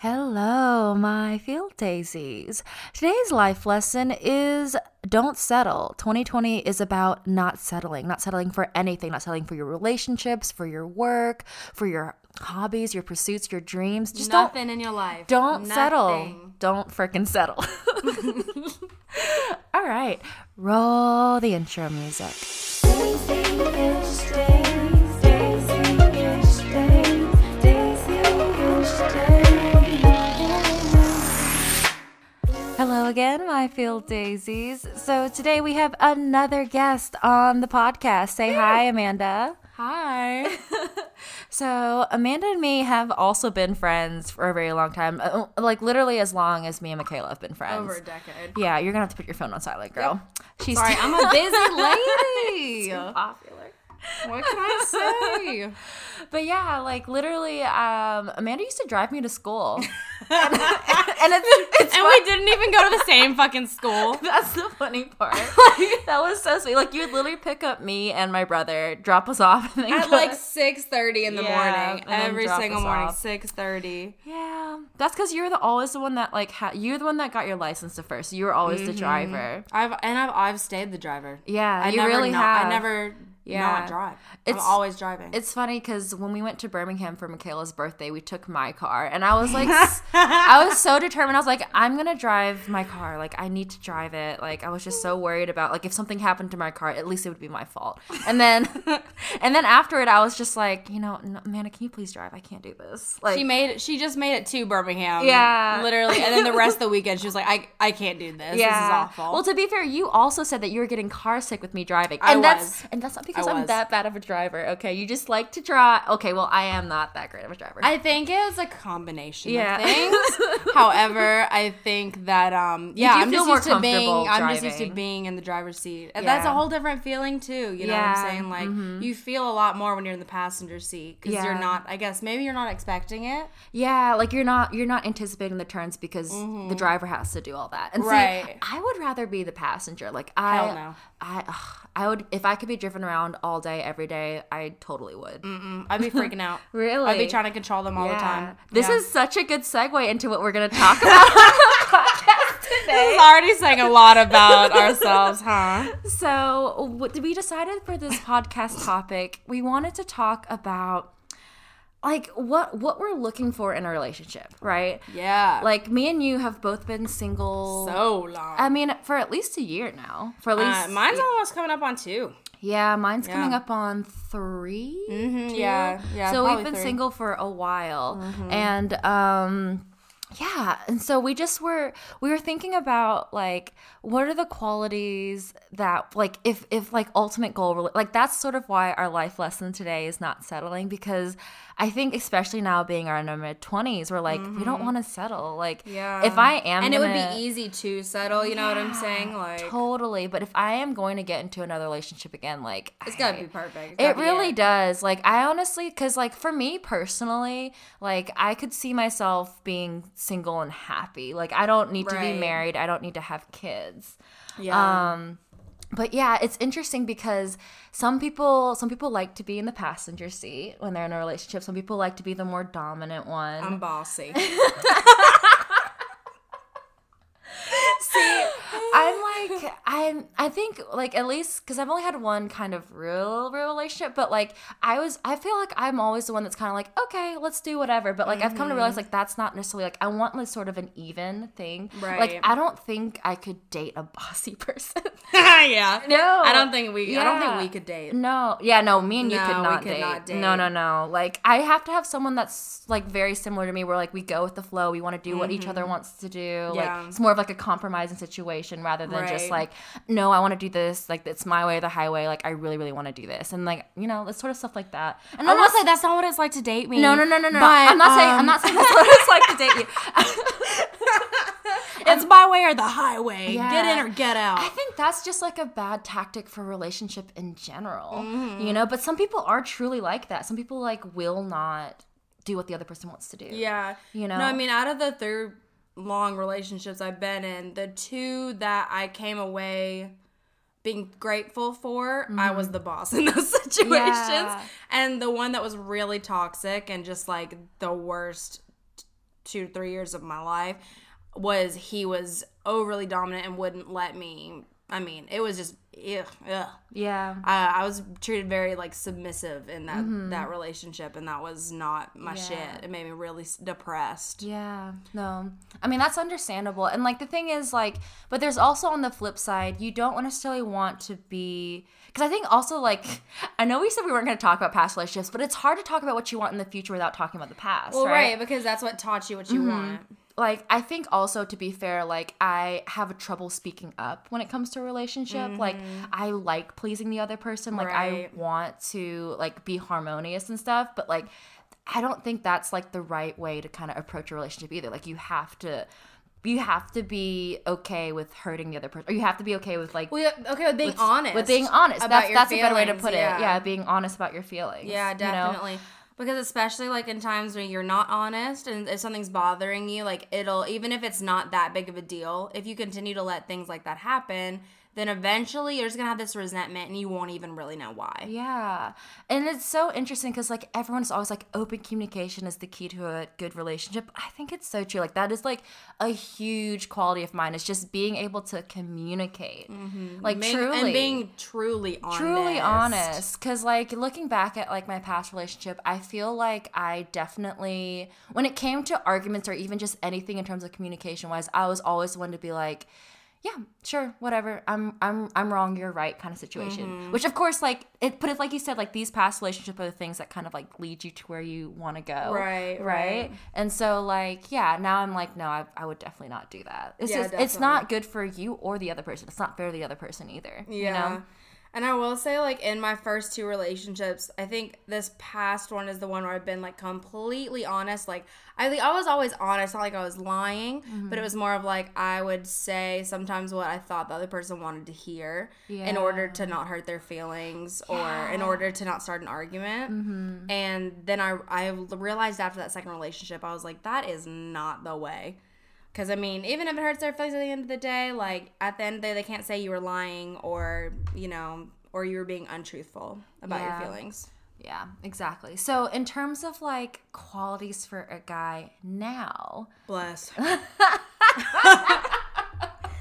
Hello, my field daisies. Today's life lesson is don't settle. 2020 is about not settling, not settling for anything, not settling for your relationships, for your work, for your hobbies, your pursuits, your dreams. Just Nothing in your life. don't settle. Don't frickin' settle. All right, roll the intro music. Again, my field daisies. So today we have another guest on the podcast. Say hi, Amanda. Hi. So Amanda and me have also been friends for a very long time, uh, like literally as long as me and Michaela have been friends. Over a decade. Yeah, you're gonna have to put your phone on silent, girl. She's Sorry, I'm a busy lady. popular. What can I say? But yeah, like literally, um, Amanda used to drive me to school, and, and it's, it's and we didn't even go to the same fucking school. That's the funny part. like, that was so sweet. Like you would literally pick up me and my brother, drop us off, and then At go- like 6.30 in the Yeah, morning. Every single morning. 6.30. yeah, that's because you're the always the one that like ha- you're the one that got your license the first. You were always the driver. I've And I've, I've stayed the driver. Yeah, I you never really not, have. I never Yeah. not drive. It's- I'm always driving. It's funny because when we went to Birmingham for Michaela's birthday, we took my car, and I was like, I was so determined. I was like, I'm gonna drive my car. Like, I need to drive it. Like, I was just so worried about like if something happened to my car, at least it would be my fault. And then, and then after it, I was just like, you know, no, Amanda, can you please drive? I can't do this. Like, she made it, she just made it to Birmingham. Yeah. Literally. And then the rest of the weekend, she was like, I, I can't do this. This is awful. Well, to be fair, you also said that you were getting car sick with me driving, I and that's was. and that's not because I'm that bad of a driver. Okay, you just like to drive. Okay, well, I am not that great of a driver. I think it's a combination Yeah. of things. However, I think that um yeah, I'm just used to being comfortable I'm just used to being in the driver's seat. And that's a whole different feeling too, you know what I'm saying? Like you feel a lot more when you're in the passenger seat cuz Yeah. you're not I guess maybe you're not expecting it. Yeah, like you're not you're not anticipating the turns because the driver has to do all that. And see, Mm-hmm. I would rather be the passenger. Like I, Hell no. I, ugh, I would if I could be driven around all day every day. I totally would. Mm, I'd be freaking out. Really? I'd be trying to control them all the time. This Yeah. is such a good segue into what we're gonna talk about on the This is already saying a lot about ourselves, huh? So, what we decided for this podcast topic, we wanted to talk about like what what we're looking for in a relationship, right? Yeah. Like me and you have both been single. so long. I mean, for at least a year now. For at Uh, least mine's almost coming up on two. yeah, mine's coming up on 3 Mhm, two. yeah, yeah, So we've been three. single for a while, and um, yeah, and so we just were we were thinking about like what are the qualities that like if if like ultimate goal like that's sort of why our life lesson today is not settling because I think especially now being in our mid twenties we're like we don't want to settle like Yeah. if I am and it would be easy to settle, you know what I'm saying? Like Totally. But if I am going to get into another relationship again, like it's I- gotta be perfect. It be really does. Like I honestly, because like for me personally, like I could see myself being single and happy. Like I don't need to be married. I don't need to have kids. Yeah. Um, but yeah, it's interesting because some people some people like to be in the passenger seat when they're in a relationship. Some people like to be the more dominant one. I'm bossy. See, I'm like I'm I think like at least because I've only had one kind of real real relationship, but like I was I feel like I'm always the one that's kind of like okay, let's do whatever. But like I've come to realize like that's not necessarily like I want like sort of an even thing. Like I don't think I could date a bossy person. yeah. no, I don't think we I don't think we could date. No, yeah, no, me and you No, could we not, could date. not date. No, no, no. Like I have to have someone that's like very similar to me, where like we go with the flow. We want to do what each other wants to do. Mm-hmm. Yeah. Like it's more of like a compromising situation rather than just like, no, I want to do this. Like it's my way or the highway. Like I really, really want to do this, and like you know, it's sort of stuff like that. And I'm I'm not saying that's not what it's like to date me. no, no, no, no, no. But, I'm not saying. I'm um, not saying that's what it's like to date you. It's my way or the highway. Yeah. Get in or get out. I think that's just like a bad tactic for relationship in general, Mm-hmm. you know. But some people are truly like that. Some people like will not do what the other person wants to do. yeah. You know? No, I mean out of the three long relationships I've been in, the two that I came away being grateful for, I was mm-hmm. the boss in those situations. Yeah. And the one that was really toxic and just like the worst two three years of my life was he was overly dominant and wouldn't let me I mean, it was just ugh, ugh. Yeah. I, I was treated very like submissive in that that relationship, and that was not my Mm-hmm. Yeah. shit. It made me really s- depressed. Yeah, no. I mean, that's understandable. And like the thing is like but there's also on the flip side, you don't necessarily want to be cuz I think also like I know we said we weren't going to talk about past relationships, but it's hard to talk about what you want in the future without talking about the past, Well, right? right, because that's what taught you what you want. Like I think also to be fair, like I have a trouble speaking up when it comes to a relationship. Like mm-hmm. I like pleasing the other person. Like I want to like be harmonious and stuff, but like I don't think that's like the right way to kind of approach a relationship either. Like you have to you have to be okay with hurting the other person. Or you have to be okay with like Well, okay, with being honest. with being honest. about That's that's a better way to put yeah. it. Yeah, being honest about your feelings. Yeah, you know? Because especially like in times when you're not honest and if something's bothering you, like it'll even if it's not that big of a deal, if you continue to let things like that happen, then eventually you're just gonna have this resentment and you won't even really know why. Yeah. And it's so interesting because, like, everyone's always like, open communication is the key to a good relationship. I think it's so true. Like, that is like a huge quality of mine, is just being able to communicate. Mm-hmm. Like, Being- truly. and being truly honest. truly honest because like looking back at like my past relationship i feel like i definitely when it came to arguments or even just anything in terms of communication wise i was always the one to be like yeah sure whatever. I'm i'm i'm wrong you're right kind of situation. Mm-hmm. which of course like it but if like you said like these past relationships are the things that kind of like lead you to where you want to go. Right, right. Right. and so like yeah now i'm like no i, I would definitely not do that. It's Yeah, just it's not good for you or the other person. It's not fair to the other person either Yeah. you know And I will say, like, in my first two relationships, I think this past one is the one where I've been, like, completely honest. Like, I, I was always honest, not like I was lying, but it mm-hmm. was more of, like, I would say sometimes what I thought the other person wanted to hear in order to not hurt their feelings or in order to not start an argument. Mm-hmm. And then I, I realized after that second relationship, I was like, that is not the way. Because, I mean, even if it hurts their feelings at the end of the day, like, at the end of the day, they can't say you were lying or, you know, or you were being untruthful about Yeah. your feelings. Yeah, exactly. So, in terms of like qualities for a guy now Bless.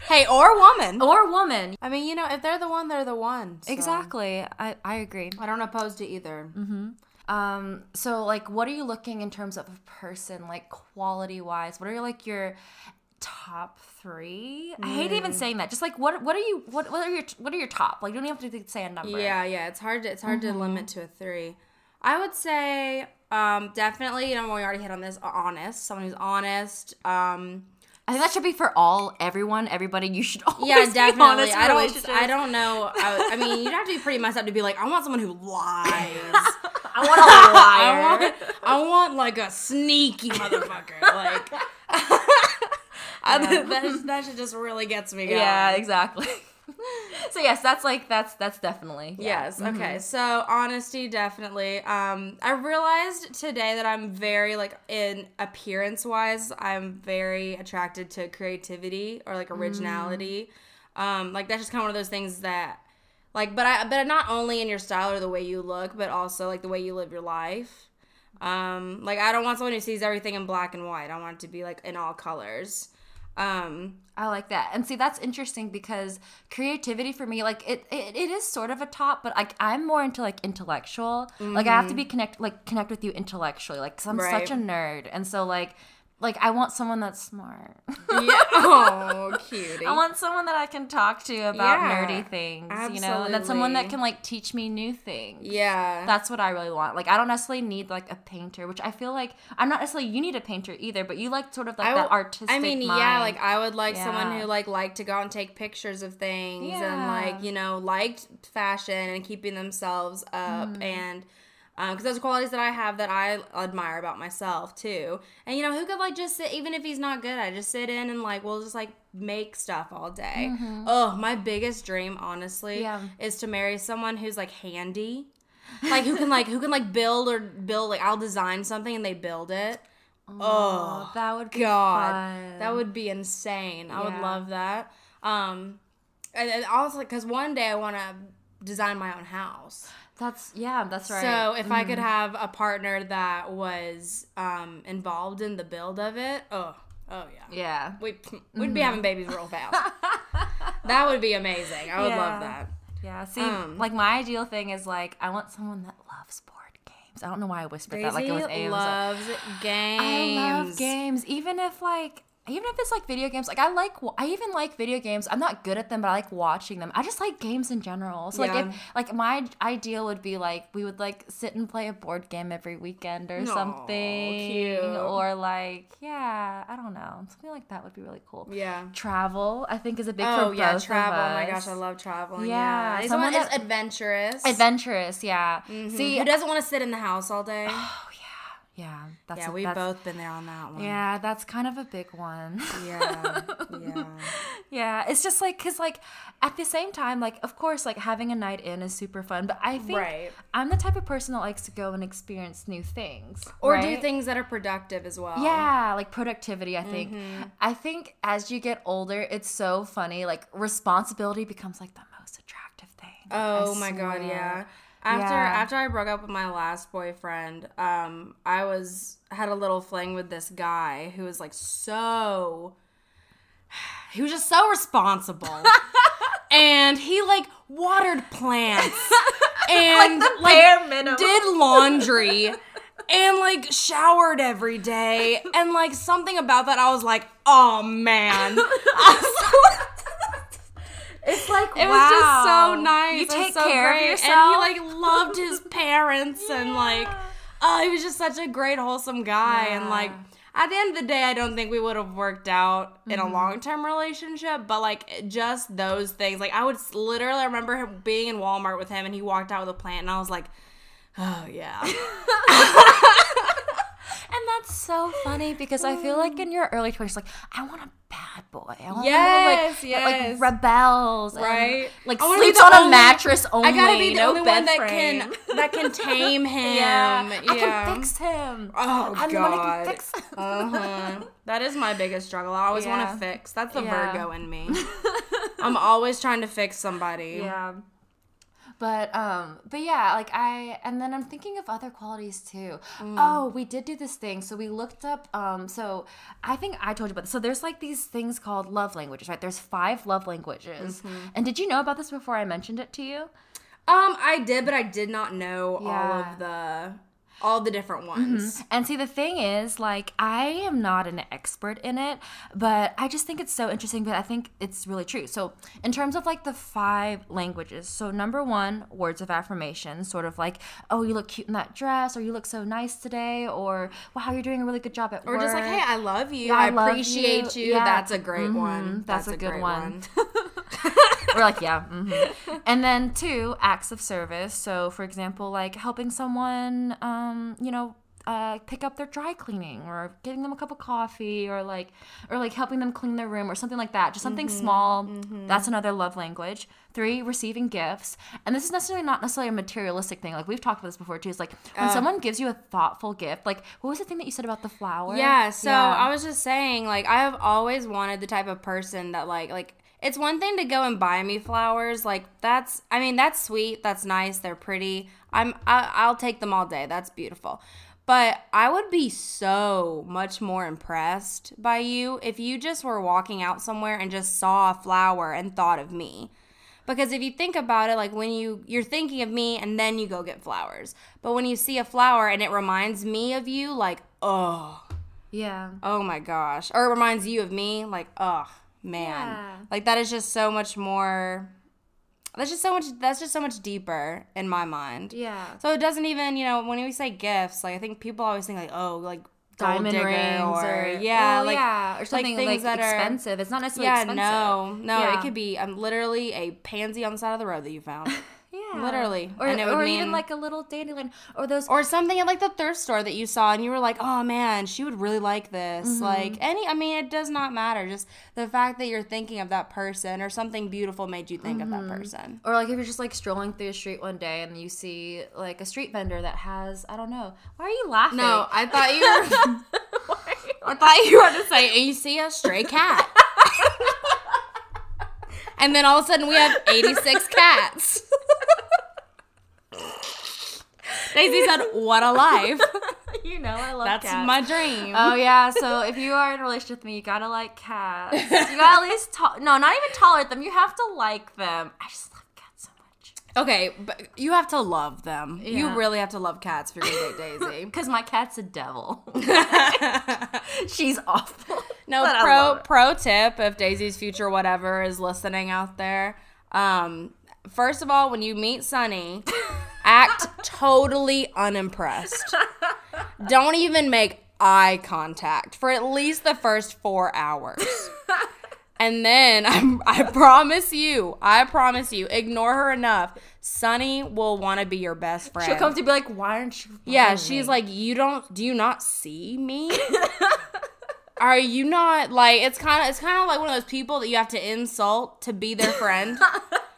hey, or woman. or woman, I mean, you know, if they're the one, they're the one. so exactly. I I agree. I don't oppose to either. Mm-hmm. Um, so like, what are you looking in terms of a person, like quality wise? What are like your top three? I hate Mm. even saying that. Just like, what what are you what what are your what are your top? Like, you don't even have to say a number. Yeah, yeah. It's hard to it's hard Mm-hmm. to limit to a three. I would say um definitely, you know, we already hit on this, honest. Someone who's honest. Um I think that should be for all everyone, everybody. You should always Yeah, be definitely. honest I don't. I don't know. I, I mean, you'd have to be pretty messed up to be like, I want someone who lies. I want a liar. I want. I want like a sneaky motherfucker. Like I, that. That shit just really gets me going. Yeah, exactly. so yes, that's like that's that's definitely yeah. Yes. Okay. So honesty, definitely. Um, I realized today that I'm very like in appearance wise, I'm very attracted to creativity or like originality. Um, like that's just kind of one of those things that, like, but I but not only in your style or the way you look, but also like the way you live your life. Um, like I don't want someone who sees everything in black and white. I want it to be like in all colors. Um, I like that. And see, that's interesting because creativity for me, like it, it, it is sort of a top, but like I'm more into like intellectual. Like I have to be connect, like connect with you intellectually, like 'cause I'm Right. such a nerd, and so like, like I want someone that's smart. yeah. Oh, cutie. I want someone that I can talk to about Yeah, nerdy things, you know, and that's someone that can like teach me new things. yeah. That's what I really want. Like I don't necessarily need like a painter, which I feel like I'm not necessarily you need a painter either, but you like sort of like I that artistic. I mean, yeah, like I would like someone who like liked to go out and take pictures of things and like you know liked fashion and keeping themselves up Mm. and because those are qualities that I have that I admire about myself too. And you know who could like just sit even if he's not good, I just sit in and like we'll just like make stuff all day. Oh, my biggest dream, honestly, Mm-hmm. Yeah. is to marry someone who's like handy. Like who can like who can like build or build like I'll design something and they build it. Oh, that would be God, fun. that would be insane. I would love that. Um, and, and also because one day I want to design my own house. That's yeah, that's right. So if I could have a partner that was um, involved in the build of it, oh, oh yeah, yeah. we we'd be having babies real fast. that would be amazing. I would Yeah. love that. Yeah. See, Um, like my ideal thing is like I want someone that loves board games. I don't know why I whispered that like it was Daisy A. Like, loves games. I love games, even if like even if it's like video games. Like I like I even like video games. I'm not good at them, but I like watching them. I just like games in general. So like if like my ideal would be like we would like sit and play a board game every weekend or Aw, something, cute. or like yeah, I don't know, something like that would be really cool. Yeah. Travel, I think, is a big Oh yeah, travel. Oh my gosh, I love traveling. Yeah, Yeah, someone is adventurous. Adventurous, yeah. Mhm. See, who doesn't want to sit in the house all day? yeah. That's yeah, a- we've that's, both been there on that one. Yeah, that's kind of a big one. yeah, yeah. Yeah, it's just like because like at the same time, like of course, like having a night in is super fun, but I think Right. I'm the type of person that likes to go and experience new things Or do things that are productive as well. Yeah, like productivity. I think. Mm-hmm. I think as you get older, it's so funny. Like responsibility becomes like the most attractive thing. Oh I my god, yeah. After Yeah. after I broke up with my last boyfriend, um, I was had a little fling with this guy who was like so he was just so responsible. and he like watered plants and bare minimum. did laundry and like showered every day and like something about that I was like, "Oh man." I was It's like it was just so nice. You take so care great. of yourself. And he like loved his parents and like oh, he was just such a great wholesome guy and like at the end of the day, I don't think we would have worked out in Mm-hmm. a long term relationship, but like just those things. Like I would literally remember him being in Walmart with him and he walked out with a plant and I was like, oh yeah. And that's so funny because I feel like in your early 20s, like, I want a bad boy. I want Yes, like, yes. like rebels. Right? like sleeps on a only- mattress only. I gotta be the no only bed one that frame. can that can tame him. Yeah, Yeah, I can fix him. Oh I'm the one that God. fix him. Uh-huh. That is my biggest struggle. I always want to fix. That's the Yeah. Virgo in me. I'm always trying to fix somebody. Yeah. But um but yeah, like I and then I'm thinking of other qualities too. Mm. Oh, we did do this thing. So we looked up um so I think I told you about this. So there's like these things called love languages, right? There's five love languages. Mm-hmm. And did you know about this before I mentioned it to you? Um, I did, but I did not know all of the all the different ones. And see, the thing is, like, I am not an expert in it, but I just think it's so interesting. But I think it's really true. So, in terms of like the five languages, so number one, words of affirmation, sort of like, oh, you look cute in that dress, or you look so nice today, or wow, you're doing a really good job at Or work. just like, hey, I love you. Yeah, I, I love appreciate you. you. Yeah. That's a great Mhm. one. That's a good great one. We're like, yeah. hmm and then two, acts of service. So, for example, like helping someone, um, you know, uh, pick up their dry cleaning or getting them a cup of coffee or like or like helping them clean their room or something like that. Just something small. That's another love language. Three receiving gifts. And this is necessarily not necessarily a materialistic thing. Like we've talked about this before too. It's like when someone gives you a thoughtful gift like what was the thing that you said about the flower? Yeah, so I was just saying, like, I have always wanted the type of person that, like, like it's one thing to go and buy me flowers, like that's, I mean, that's sweet, that's nice, they're pretty. I'm, I, I'll take them all day. That's beautiful. But I would be so much more impressed by you if you just were walking out somewhere and just saw a flower and thought of me because if you think about it like when you you're thinking of me and then you go get flowers but when you see a flower and it reminds me of you like oh yeah oh my gosh or it reminds you of me like oh man Yeah. like that is just so much more that's just so much that's just so much deeper in my mind yeah so it doesn't even you know when we say gifts like i think people always think like oh like diamond rings or, yeah well, like yeah or something like, things that are- expensive it's not necessarily yeah, expensive no, no. Yeah. It could be um, literally a pansy on the side of the road that you found, Yeah. Literally. Or, And it would or mean- even like a little dandelion. Or those. or something at like the thrift store that you saw, and you were like, "Oh man, she would really like this." Mm-hmm. Like any, I mean, it does not matter. Just the fact that you're thinking of that person, or something beautiful made you think Mm-hmm. of that person. or like if you're just like strolling through the street one day and you see like a street vendor that has I don't know why are you laughing? No, I thought you were. I thought you were to say, and you see a stray cat. and then all of a sudden we have 86 cats. Daisy said, "What a life." you know, I love cats. That's cats. my dream. Oh yeah, so if you are in a relationship with me, you gotta like cats. You gotta at least to- no, not even tolerate them. You have to like them. I just love cats so much Okay, but you have to love them. You really have to love cats if you're gonna date Daisy. because my cat's a devil. She's awful. No, pro pro tip if Daisy's future whatever is listening out there. Um, first of all, when you meet Sunny, act totally unimpressed. Don't even make eye contact for at least the first four hours. And then I, I promise you, I promise you, ignore her enough. Sunny will want to be your best friend. She'll come to be like, why aren't you? Yeah, she's me?" like, you don't, do you not see me? Are you not like? It's kind of, it's kind of like one of those people that you have to insult to be their friend.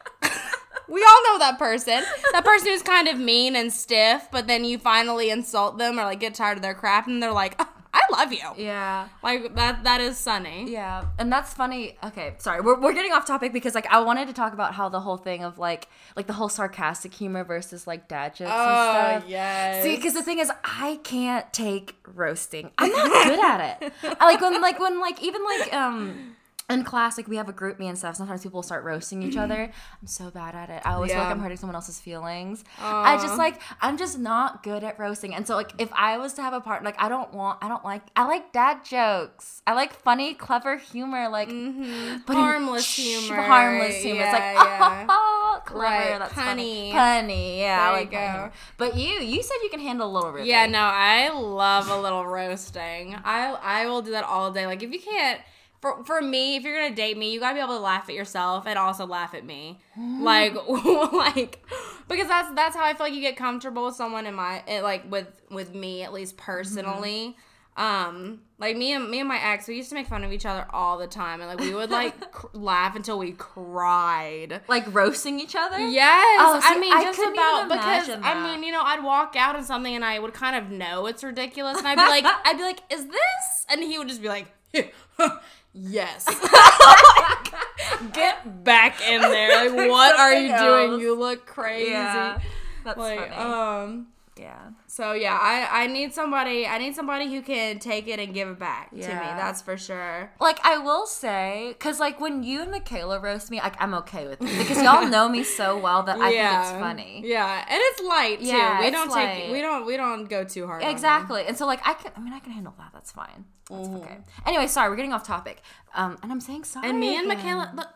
we all know that person. That person who's kind of mean and stiff, but then you finally insult them or like get tired of their crap, and they're like, I love you. yeah. Like that. That is Sunny. Yeah, and that's funny. Okay, sorry, we're, we're getting off topic because like I wanted to talk about how the whole thing of like like the whole sarcastic humor versus like dad jokes and stuff. yes. See, because the thing is, I can't take roasting. I'm not good at it. I like when, like when, like even like um in class, like we have a GroupMe and stuff. Sometimes people start roasting each other. I'm so bad at it. I always feel like I'm hurting someone else's feelings. I just like I'm just not good at roasting. And so like if I was to have a partner, like I don't want, I don't like, I like dad jokes. I like funny, clever humor, like Mm-hmm. Harmless sh- humor. harmless humor. it's like Yeah, yeah. oh, clever. Right, That's punny. funny. punny. Yeah, I There you like go. But you, you said you can handle a little ribbing. Yeah, no, I love a little roasting. I I will do that all day. Like if you can't for for me, if you're gonna date me, you gotta be able to laugh at yourself and also laugh at me. like like because that's that's how I feel like you get comfortable with someone in my it, like with with me at least personally. Um, like me and me and my ex, we used to make fun of each other all the time, and like we would like cr- laugh until we cried. like roasting each other. Yes, Oh, I mean I just about because imagine I mean you know I'd walk out on something and I would kind of know it's ridiculous and I'd be like I'd be like is this and he would just be like yes. Get back in there. Like what are you something doing you look crazy. Yeah, that's like funny. um so yeah I I need somebody I need somebody who can take it and give it back to me that's for sure like I will say, because like when you and Michaela roast me, like I'm okay with it because y'all know me so well that I think it's funny. yeah and it's light too Yeah, we don't light. take we don't we don't go too hard on. Exactly, and so like I can, I mean, I can handle that. That's fine. That's okay. Anyway, sorry, we're getting off topic. Um, and I'm saying sorry. And me and again. Michaela, look,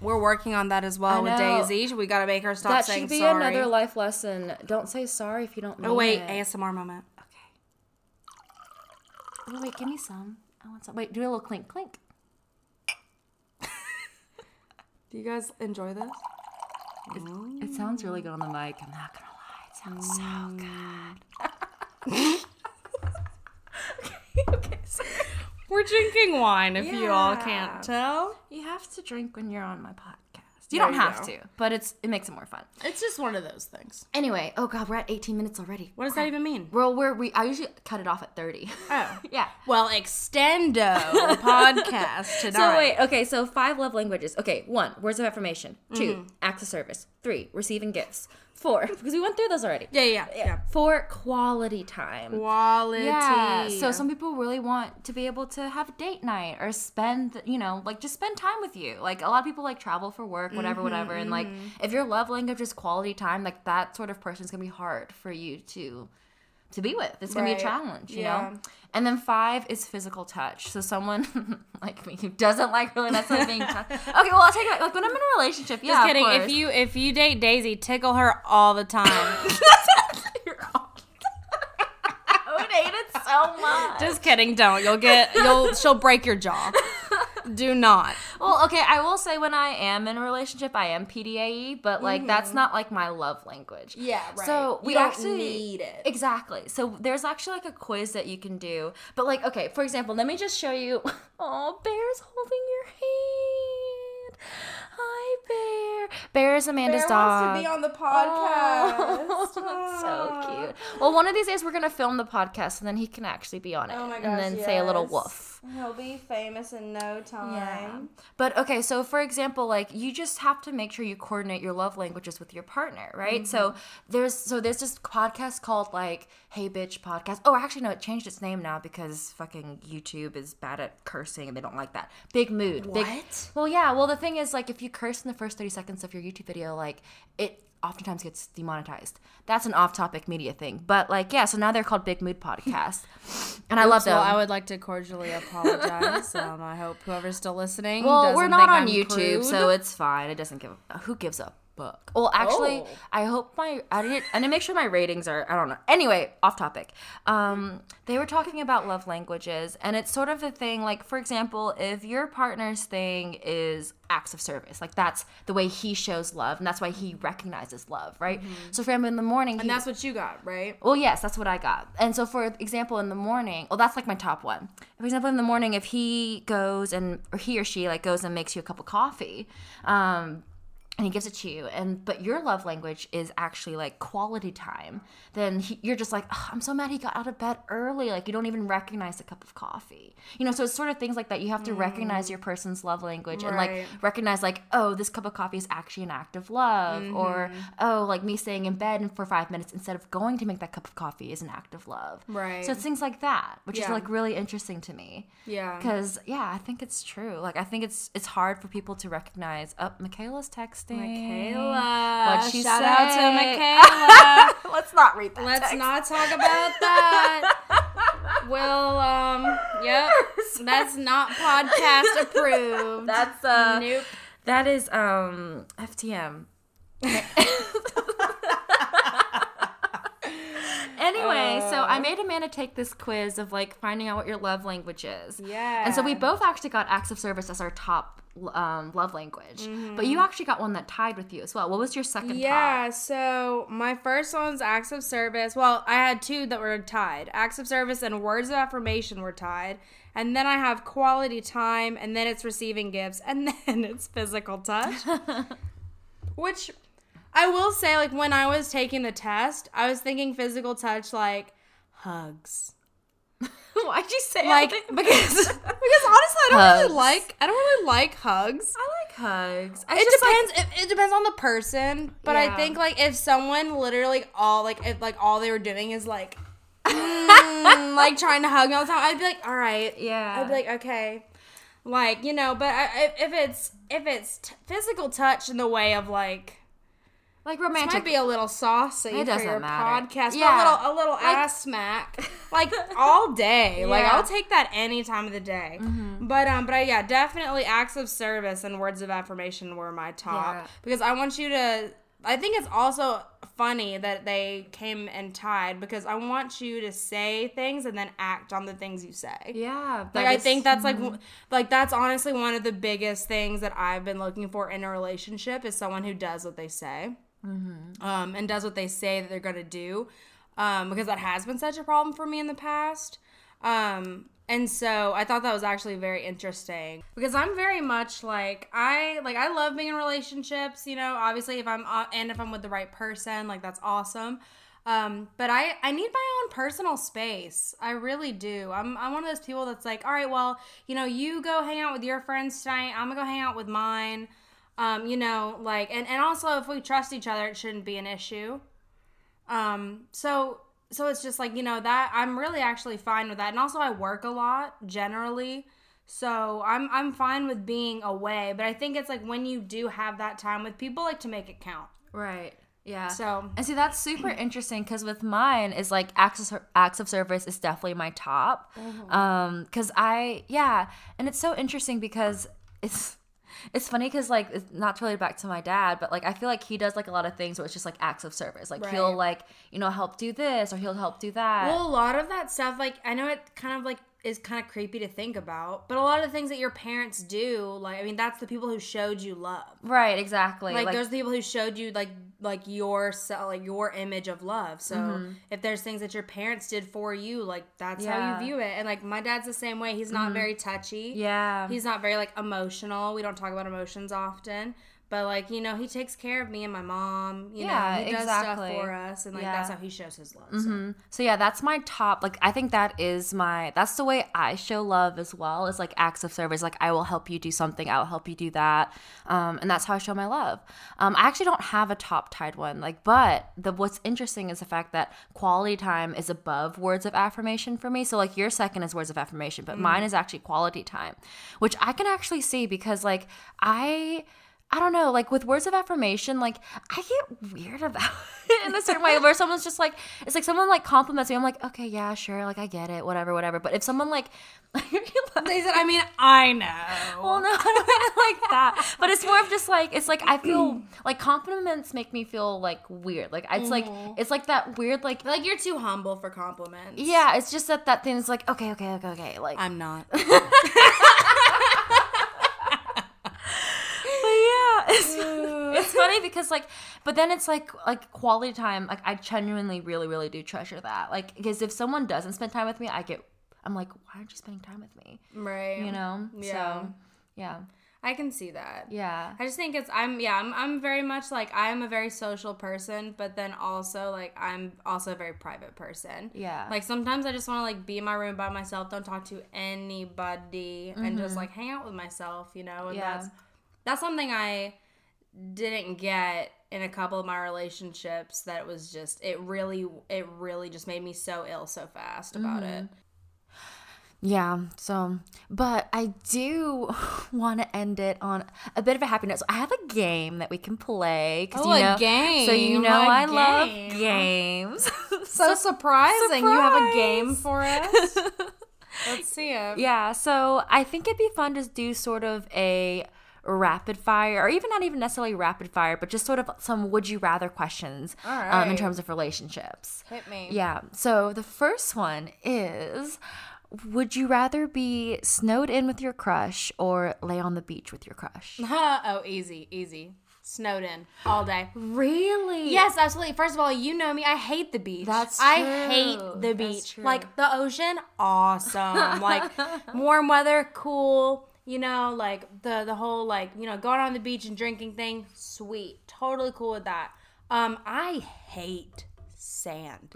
we're working on that as I well with know. Daisy. We got to make her stop saying sorry. That should be another life lesson. Don't say sorry if you don't mean oh wait, it. ASMR moment. Okay. Oh, wait, give me some. I want some. Wait, do a little clink clink. Do you guys enjoy this? It sounds really good on the mic. I'm not gonna lie. It sounds so Mm. good. okay, so We're drinking wine. If you all Yeah. can't tell, you have to drink when you're on my podcast. You There don't you have go. to, but it's it makes it more fun. it's just one of those things. Anyway, oh god, we're at 18 minutes already. What does that even mean? Well, we're we I usually cut it off at 30. Oh, yeah. well, extendo podcast tonight. So wait, okay, so five love languages. Okay, one, words of affirmation. 2 mm. acts of service. Three, receiving gifts. Four, because we went through those already. Yeah, yeah, yeah. Four, quality time. Quality. Yeah. So some people really want to be able to have a date night or spend, you know, like just spend time with you. Like a lot of people like travel for work, whatever, mm-hmm, whatever. And like mm-hmm. if your love language is quality time, like that sort of person is gonna be hard for you to to be with. It's gonna be a challenge, you Yeah. know. And then five is physical touch. So someone like me who doesn't like really necessarily being touched. Okay, well I'll take it. back. Like when I'm in a relationship, yeah, Just kidding. If you if you date Daisy, tickle her all the time. I would hate it so much. Just kidding. Don't. You'll get. You'll. She'll break your jaw. Do not. Well, okay, I will say when I am in a relationship, I am PDAE, but like that's not like my love language. Mm-hmm. Yeah. Right. So we actually need it. Exactly. So there's actually like a quiz that you can do. But like, okay, for example, let me just show you. Oh, Bear's holding your hand. Hi, Bear. Bear is Amanda's Bear dog. wants to be on the podcast. Oh, that's so cute. Well, one of these days we're gonna film the podcast, and then he can actually be on it, Oh my and gosh, then say a little yes. woof. Life. He'll be famous in no time. Yeah. But okay, so for example, like you just have to make sure you coordinate your love languages with your partner, right? So mm-hmm. there's so there's this podcast called like Hey Bitch Podcast. Oh, actually no, it changed its name now because fucking YouTube is bad at cursing and they don't like that. Big Mood. Big, What? well, yeah. Well, the thing is like if you curse in the first 30 seconds of your YouTube video, like it oftentimes gets demonetized. That's an off-topic media thing. But like yeah, so now they're called Big Mood Podcast. And I love them. Well, I would like to cordially apologize. um, I hope whoever's still listening. Well, doesn't we're not think on I'm YouTube, crude. so it's fine. It doesn't give a who gives a fuck. Well, actually, Oh. I hope my I didn't I didn't make sure my ratings are I don't know. Anyway, off topic. Um, they were talking about love languages, and it's sort of the thing. Like, for example, if your partner's thing is acts of service, like that's the way he shows love, and that's why he recognizes love, right? So, for him in the morning, and that's what you got, right? well, yes, that's what I got. And so, for example, in the morning, well, that's like my top one. For example, in the morning, if he goes and or he or she like goes and makes you a cup of coffee, um, and he gives it to you, and but your love language is actually like quality time, then he, you're just like, "Ugh, I'm so mad he got out of bed early. Like you don't even recognize a cup of coffee, you know. So it's sort of things like that. You have to recognize mm. your person's love language and like recognize like, oh, this cup of coffee is actually an act of love, or mm-hmm. oh, like me staying in bed for five minutes instead of going to make that cup of coffee is an act of love. Right. So it's things like that, which is like really interesting to me. Yeah. Because yeah, I think it's true. Like I think it's it's hard for people to recognize. Oh, Michaela's Michaela. What'd she Shout out to Michaela. Let's not read that. Let's text. not talk about that. well, um, yep. That's not podcast approved. That's uh. nope. That is um FTM. Anyway, so I made Amanda take this quiz of like finding out what your love language is. Yeah. And so we both actually got acts of service as our top um, love language. But you actually got one that tied with you as well. What was your second top? Yeah, so my first one's acts of service. Well, I had two that were tied. Acts of service and words of affirmation were tied. And then I have quality time, and then it's receiving gifts, and then it's physical touch. Which I will say, like, when I was taking the test, I was thinking physical touch, like hugs. Why'd you say Like, because, because honestly, I don't Hugs. really like, I don't really like hugs. I like hugs. I It just like- depends. it, it depends on the person, but I think like if someone literally all like if like all they were doing is like, mm, like trying to hug me all the time, I'd be like, all right, Yeah. I'd be like, okay, like you know. But I, if, if it's if it's t- physical touch in the way of like. Like This romantic. might be a little saucy It for doesn't your matter. podcast, Yeah. but a little, a little ass smack, like all day. Like Yeah. Mm-hmm. I'll take that any time of the day. But um, but I, yeah, definitely acts of service and words of affirmation were my top Yeah. because I want you to. I think it's also funny that they came and tied because I want you to say things and then act on the things you say. yeah. Like that I think that's like w like that's honestly one of the biggest things that I've been looking for in a relationship is someone who does what they say, um, and does what they say that they're gonna do, um, because that has been such a problem for me in the past. Um, and so I thought that was actually very interesting because I'm very much like I like I love being in relationships. You know, obviously if I'm uh, and if I'm with the right person, like that's awesome. Um, but I I need my own personal space. I really do. I'm I'm one of those people that's like, all right, well, you know, you go hang out with your friends tonight. I'm gonna go hang out with mine. Um, you know, like and and also if we trust each other, it shouldn't be an issue. Um, so so it's just like, you know, that I'm really actually fine with that. And also I work a lot generally. So I'm I'm fine with being away, but I think it's like when you do have that time with people like to make it count. Right. Yeah. So And see, that's super interesting because with mine is like acts of, acts of service is definitely my top. Um, because I yeah, and it's so interesting because it's it's funny because like it's not to relate back to my dad, but like I feel like he does like a lot of things where it's just like acts of service. Like he'll like you know help do this or he'll help do that. Well, a lot of that stuff, like I know it kind of like is kind of creepy to think about, but a lot of the things that your parents do, like I mean, that's the people who showed you love. right. Exactly. Like, there's people who showed you like like your like your image of love. So mm-hmm. if there's things that your parents did for you, like that's Yeah. how you view it. And like my dad's the same way. He's not mm-hmm. very touchy. yeah. He's not very like emotional. We don't talk about emotions often. But like you know, he takes care of me and my mom. You Yeah, know, he does exactly. stuff for us, and like Yeah. that's how he shows his love. So. Mhm. So yeah, that's my top. Like I think that is my. That's the way I show love as well. Is like acts of service. Like I will help you do something. I will help you do that. Um, and that's how I show my love. Um, I actually don't have a top tied one. Like, but the what's interesting is the fact that quality time is above words of affirmation for me. So like your second is words of affirmation, but mine is actually quality time, which I can actually see because like I. I don't know, like with words of affirmation, like I get weird about it in a certain way where someone's just like, it's like someone like compliments me. I'm like, okay, yeah, sure, like I get it, whatever, whatever. But if someone like, They said, I mean, I know. well, no, I don't like that. But it's more of just like, it's like I feel like compliments make me feel like weird. Like it's like, mm-hmm. it's like that weird, like, like you're too humble for compliments. yeah, it's just that that thing is like, okay, okay, okay, okay. Like, I'm not. But yeah, it's, it's funny because like, but then it's like like quality time. Like I genuinely, really, really do treasure that. Like because if someone doesn't spend time with me, I get, I'm like, why aren't you spending time with me? right. You know? Yeah. So yeah, I can see that. yeah, I just think it's I'm yeah I'm I'm very much like I'm a very social person, but then also like I'm also a very private person. yeah. Like sometimes I just want to like be in my room by myself, don't talk to anybody, and just like hang out with myself, you know. And Mm-hmm. Yeah. that's that's something I didn't get in a couple of my relationships. That was just it really it really just made me so ill so fast about Mm-hmm. it. Yeah, so, but I do want to end it on a bit of a happy note. So I have a game that we can play. Oh, you a game, So you know a I game. love games. So surprising! You have a game for us. Let's see it. Yeah, so I think it'd be fun to do sort of a rapid fire, or even not even necessarily rapid fire, but just sort of some would you rather questions All um, in terms of relationships. Hit me. Yeah, so the first one is would you rather be snowed in with your crush or lay on the beach with your crush? oh, easy, easy. Snowed in all day. Really? Yes, absolutely. First of all, you know me. I hate the beach. That's true. I hate the beach. Like the ocean, awesome. like warm weather, cool. You know, like the the whole like you know going on the beach and drinking thing, sweet. Totally cool with that. Um, I hate sand.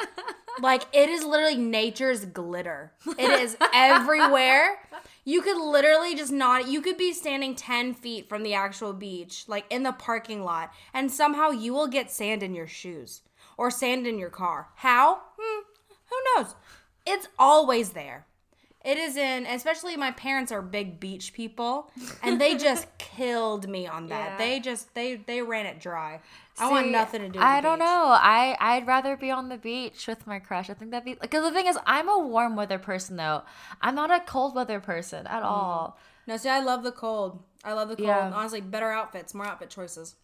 like it is literally nature's glitter. It is everywhere. You could literally just not. You could be standing ten feet from the actual beach, like in the parking lot, and somehow you will get sand in your shoes or sand in your car. How? Hmm, who knows? It's always there. It is in, especially my parents are big beach people, and they just killed me on that. Yeah. They just they they ran it dry. I want nothing to do. with it. I don't beach. know. I I'd rather be on the beach with my crush. I think that'd be because the thing is, I'm a warm weather person though. I'm not a cold weather person at mm. all. No, see, I love the cold. I love the cold. Yeah. Honestly, better outfits, more outfit choices.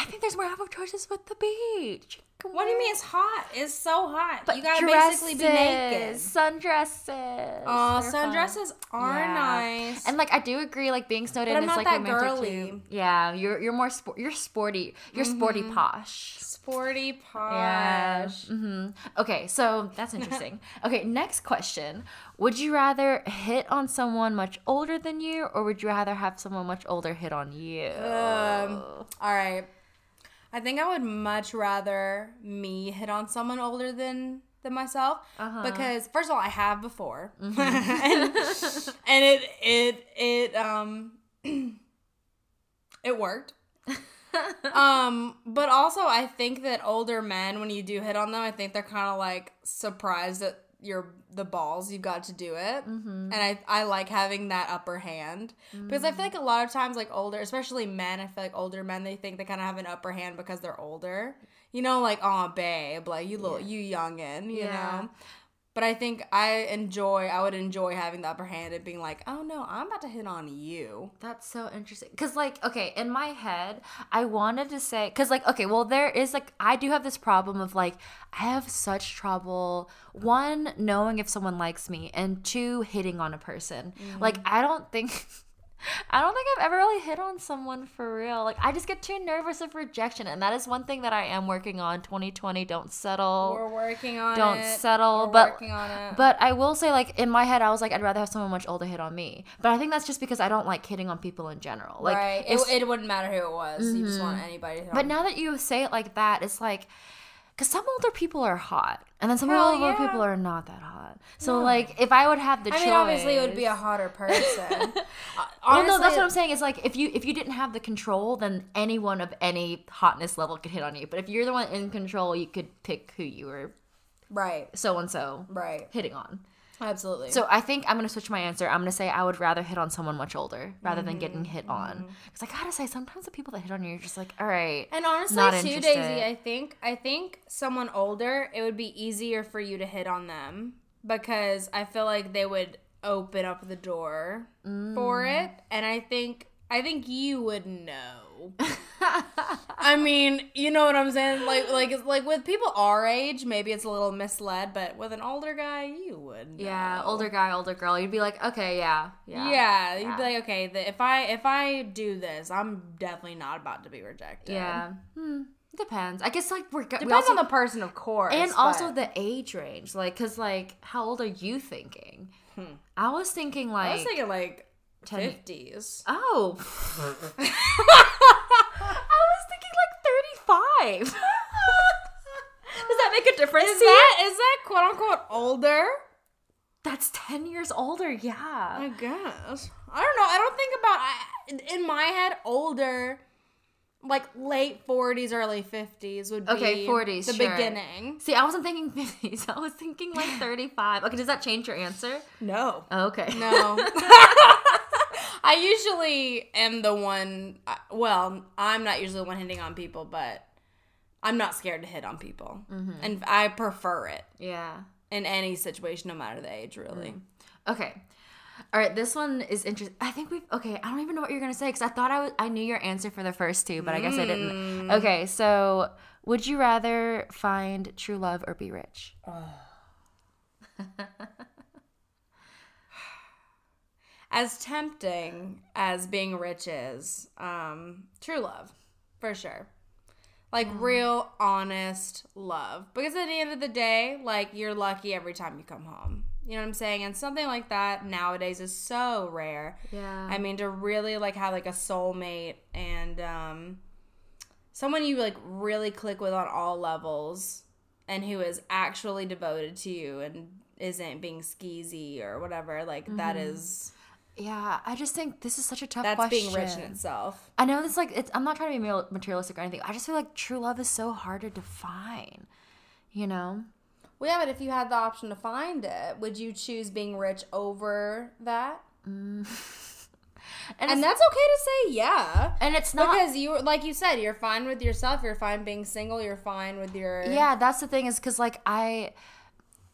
I think there's more outfit choices with the beach. Come What do you mean it's hot? It's so hot. But you gotta basically be naked. Sundresses. Oh, They're fun. sundresses are Yeah. nice. And like I do agree, like being snowed in I'm is not like that romantic girly. too. Yeah, you're you're more sport. You're sporty. You're sporty posh. sporty posh. Yeah. hmm Okay, so that's interesting. okay, next question. Would you rather hit on someone much older than you, or would you rather have someone much older hit on you? Um, all right. I think I would much rather me hit on someone older than than myself Uh-huh. because first of all, I have before, Mm-hmm. and, and it it it um it worked. um, but also I think that older men, when you do hit on them, I think they're kind of like surprised at your the balls you've got to do it, Mm-hmm. and I I like having that upper hand because I feel like a lot of times like older, especially men, I feel like older men they think they kind of have an upper hand because they're older. You know, like oh babe, like you little you youngin, you Yeah. know. But I think I enjoy, I would enjoy having the upper hand and being like, oh no, I'm about to hit on you. That's so interesting. Cause like, okay, in my head, I wanted to say, cause like, okay, well, there is like, I do have this problem of like, I have such trouble. One, knowing if someone likes me, and two, hitting on a person. Mm-hmm. Like, I don't think. I don't think I've ever really hit on someone for real. Like I just get too nervous of rejection, and that is one thing that I am working on. 2020, don't settle. We're working on it. don't it. settle. We're but working on it. but I will say, like in my head, I was like, I'd rather have someone much older hit on me. But I think that's just because I don't like hitting on people in general. Like right. It, it wouldn't matter who it was. You just want mm-hmm. anybody. To but now that you say it like that, it's like, because some older people are hot, and then some Hell older yeah. people are not that hot. So like, if I would have the I choice, mean, obviously, it would be a hotter person. Uh, Well, Honestly, no, that's what I'm saying. Is like if you if you didn't have the control, then anyone of any hotness level could hit on you. But if you're the one in control, you could pick who you were Right. so and so Right. hitting on. Absolutely. So I think I'm gonna switch my answer. I'm gonna say I would rather hit on someone much older rather than getting hit on. Because I gotta say, sometimes the people that hit on you, you're just like, all right. And honestly, Not too, interested. Daisy, I think I think someone older, it would be easier for you to hit on them because I feel like they would open up the door for Mm. it, and I think I think you would know. I mean, you know what I'm saying? Like, like, like with people our age, maybe it's a little misled, but with an older guy, you would. Know. yeah, older guy, older girl. You'd be like, okay, yeah, yeah. Yeah, you'd be like, okay, the, if I if I do this, I'm definitely not about to be rejected. Yeah. Hmm. Depends. I guess like we're we Depends also, on the person, of course. and also the age range. Like, cause like, how old are you thinking? I was thinking like I was thinking like Ten- fifties. Oh. I was thinking like 35. Does that make a difference Is to you? that is that quote unquote older? That's 10 years older, yeah. I guess. I don't know. I don't think about I, in my head older, like late forties, early fifties would be Okay, 40s, the sure. beginning. See, I wasn't thinking 50s. I was thinking like 35. Okay, does that change your answer? No, okay. no. I usually am the one. Well, I'm not usually the one hitting on people, but I'm not scared to hit on people, mm-hmm. and I prefer it Yeah. in any situation, no matter the age, really. Mm. Okay. All right, this one is interesting. I think we've okay. I don't even know what you're gonna say because I thought I was I knew your answer for the first two, but I guess I didn't. Mm. Okay, so would you rather find true love or be rich? as tempting as being rich is, um, true love, for sure. Like real, honest love. Because at the end of the day, like you're lucky every time you come home. You know what I'm saying? And something like that nowadays is so rare. Yeah. I mean, to really like have like a soulmate and um, someone you like really click with on all levels, and who is actually devoted to you and isn't being skeezy or whatever. Like that is Yeah, I just think this is such a tough that's question. being rich in itself. I know this like it's I'm not trying to be materialistic or anything. I just feel like true love is so hard to define. You know? Well, yeah, but if you had the option to find it, would you choose being rich over that? Mm. And, And that's okay to say yeah. and it's not Because you, like you said, you're fine with yourself. You're fine being single. You're fine with your. yeah that's the thing is because like i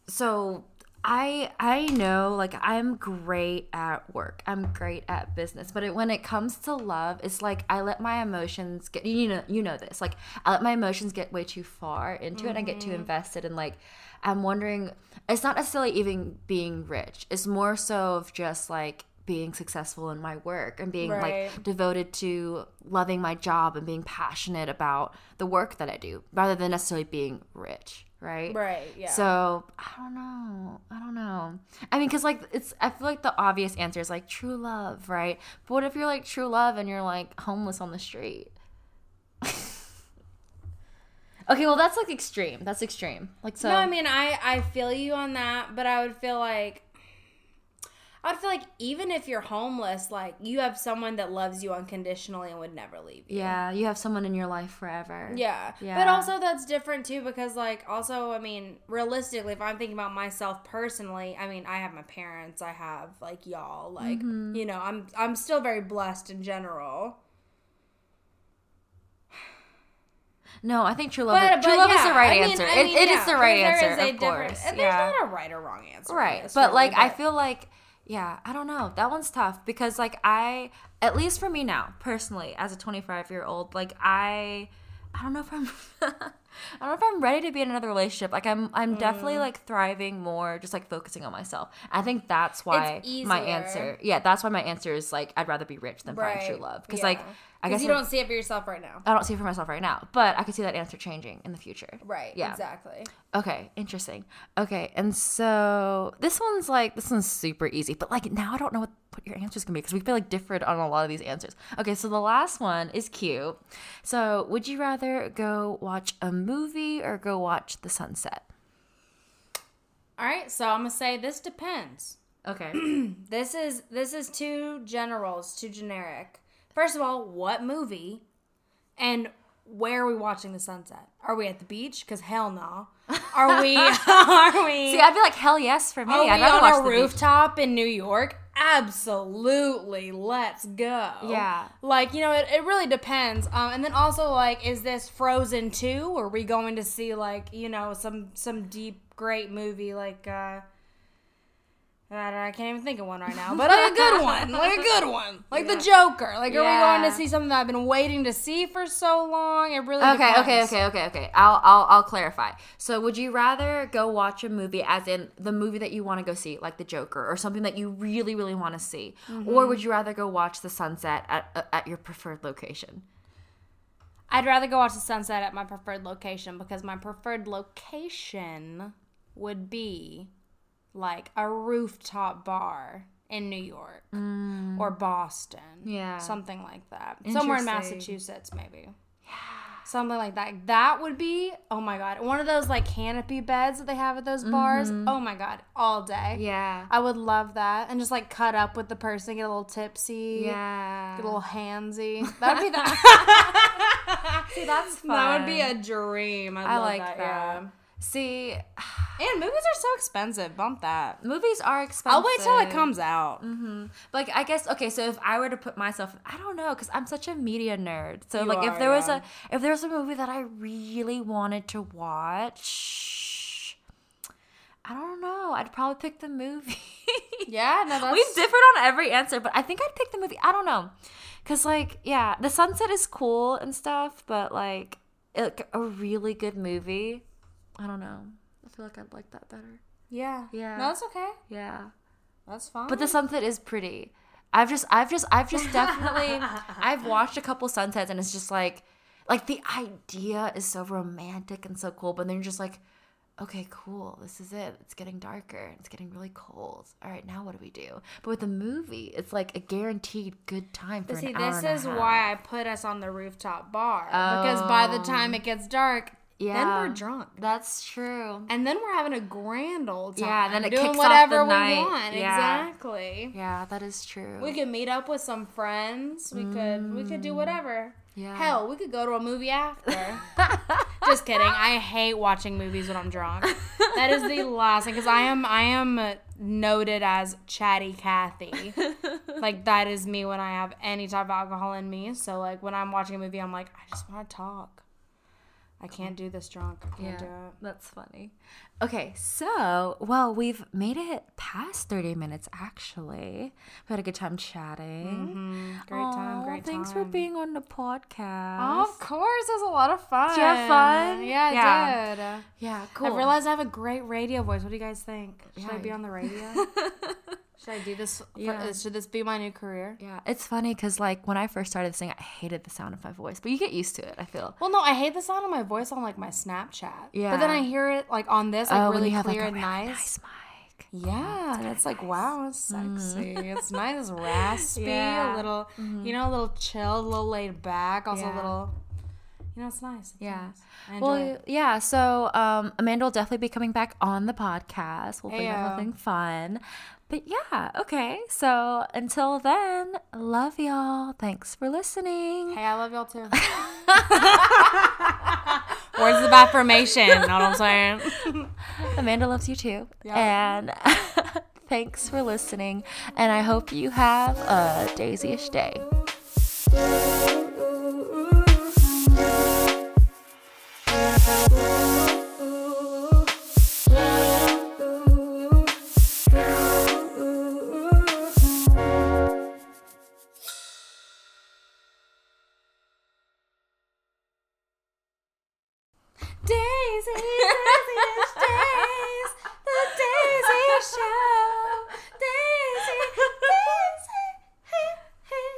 so i i know like i'm great at work. I'm great at business but it, when it comes to love it's like i let my emotions get you know you know this like i let my emotions get way too far into it i get too mm-hmm. invested and like i'm wondering it's not necessarily even being rich. It's more so of just like being successful in my work and being Right. like devoted to loving my job and being passionate about the work that I do rather than necessarily being rich, right? Right. Yeah. So I don't know. I don't know. I mean, because like it's, I feel like the obvious answer is like true love, right? But what if you're like true love and you're like homeless on the street? okay, well that's like extreme. That's extreme. Like so. no, I mean, I I feel you on that, but I would feel like. I would feel like even if you're homeless, like you have someone that loves you unconditionally and would never leave you. yeah, you have someone in your life forever. Yeah. yeah. But also that's different too because like also I mean realistically if I'm thinking about myself personally, I mean I have my parents, I have like y'all, like Mm-hmm. you know, I'm I'm still very blessed in general. No, I think true love. But, is, true but love yeah, is the right I mean- answer. I It- mean, it is yeah, the right there is answer, a of course. yeah. There's not a right or wrong answer. Right. But like I feel like yeah, I don't know. That one's tough because like I at least for me now, personally, as a 25 year old, like I I don't know if I'm I don't know if I'm ready to be in another relationship. Like I'm I'm Mm. definitely like thriving more, just like focusing on myself. I think that's why my answer. Yeah, that's why my answer is like I'd rather be rich than find true love. Because like I guess you we're- don't see it for yourself right now. I don't see it for myself right now, but I could see that answer changing in the future. Right. Yeah. Exactly. Okay, interesting. Okay, and so this one's like this one's super easy, but like now I don't know what, what your answer's is gonna be because we feel like different on a lot of these answers. Okay, so the last one is cute. So would you rather go watch a movie or go watch the sunset? All right. So I'm gonna say this depends. Okay. This is this is too generals, too generic. First of all, what movie, and where are we watching the sunset? Are we at the beach? Because hell no. Are we? are we? See, I'd be like hell yes for me. Are we I'd rather on watch a the beach. rooftop in New York? Absolutely. Let's go. Yeah. Like, you know, it, it really depends. Um, and then also, like, is this Frozen 2? Or are we going to see, like, you know, some some deep, great movie like, uh, I I can't even think of one right now, but like a good one, like a good one, like the Joker. Like, are we going to see something that I've been waiting to see for so long? It really Okay, okay, okay, okay, okay. I'll, I'll, I'll clarify. So, would you rather go watch a movie, as in the movie that you want to go see, like The Joker, or something that you really, really want to see, Mm-hmm. or would you rather go watch the sunset at at your preferred location? I'd rather go watch the sunset at my preferred location because my preferred location would be like a rooftop bar in New York mm. or Boston. Yeah. Something like that. Somewhere in Massachusetts, maybe. Yeah. Something like that. That would be, oh my God, one of those like canopy beds that they have at those bars. Mm-hmm. Oh my God, all day. Yeah, I would love that. And just like cut up with the person, get a little tipsy. yeah. Get a little handsy. That'd be that. See, that's fun. That would be a dream. I love like that. that. yeah. See, And movies are so expensive. Bump that. movies are expensive. I'll wait till it comes out. Mm-hmm. Like I guess okay, so if I were to put myself, I don't know, because I'm such a media nerd. So You like if are, there was a if there was a movie that I really wanted to watch, I don't know. I'd probably pick the movie. Yeah, no, that's We've differed on every answer, but I think I'd pick the movie. I don't know, cause like yeah, the sunset is cool and stuff, but like like a really good movie, I don't know. I feel like I'd like that better. yeah, Yeah. No, that's okay. Yeah. That's fine. But the sunset is pretty. I've just I've just I've just definitely I've watched a couple sunsets and it's just like like the idea is so romantic and so cool, but then you're just like, okay, cool, this is it. It's getting darker. It's getting really cold. All right, now what do we do? But with the movie, it's like a guaranteed good time for But see, an hour this and a is why I put us on the rooftop bar because by the oh. time it gets dark, then we're drunk. That's true. And then we're having a grand old time. Yeah, then it doing kicks off whatever the we night. want. Yeah. Exactly. Yeah, that is true. We could meet up with some friends. We could we could do mm. whatever. Yeah. Hell, we could go to a movie after. Just kidding. I hate watching movies when I'm drunk. That is the last thing because I am I am noted as chatty Cathy. like that is me when I have any type of alcohol in me. So like when I'm watching a movie, I'm like I just want to talk. I can't do this drunk. I can't do it. That's funny. Okay, so, well, we've made it past 30 minutes actually. We had a good time chatting. Mm-hmm. Great time. Aw, Great Thanks time. for being on the podcast. Oh, of course, it was a lot of fun. Did you have fun? Yeah, I Yeah. did. Yeah, cool. I realized I have a great radio voice. What do you guys think? Should I be on the radio? Should I do this? For, uh, Yeah. Should this be my new career? yeah, it's funny because, like, when I first started singing, I hated the sound of my voice, but you get used to it, I feel. Well, no, I hate the sound of my voice on like my Snapchat. Yeah. But then I hear it like on this, like oh, really clear like, a and really nice. nice mic. Yeah, oh, and it's like wow, it's sexy. It's nice, it's raspy, Yeah. a little, you mm-hmm. know, a little chill, a little laid back, also a little, you know, it's nice. It's Yeah. nice. Well, it. yeah. So um, Amanda will definitely be coming back on the podcast. We'll bring up Heyo. something fun. But yeah, okay. So until then, love y'all. Thanks for listening. Hey, I love y'all too. Words of affirmation. Know what I'm saying? Amanda loves you too. And thanks for listening. And I hope you have a daisy-ish day. Daisy, daisiest days, the Daisy Show, Daisy, Daisy, hey, hey.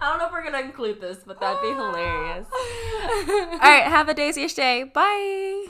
I don't know if we're gonna include this, but that'd be ah. hilarious. All right, have a daisy day. Bye.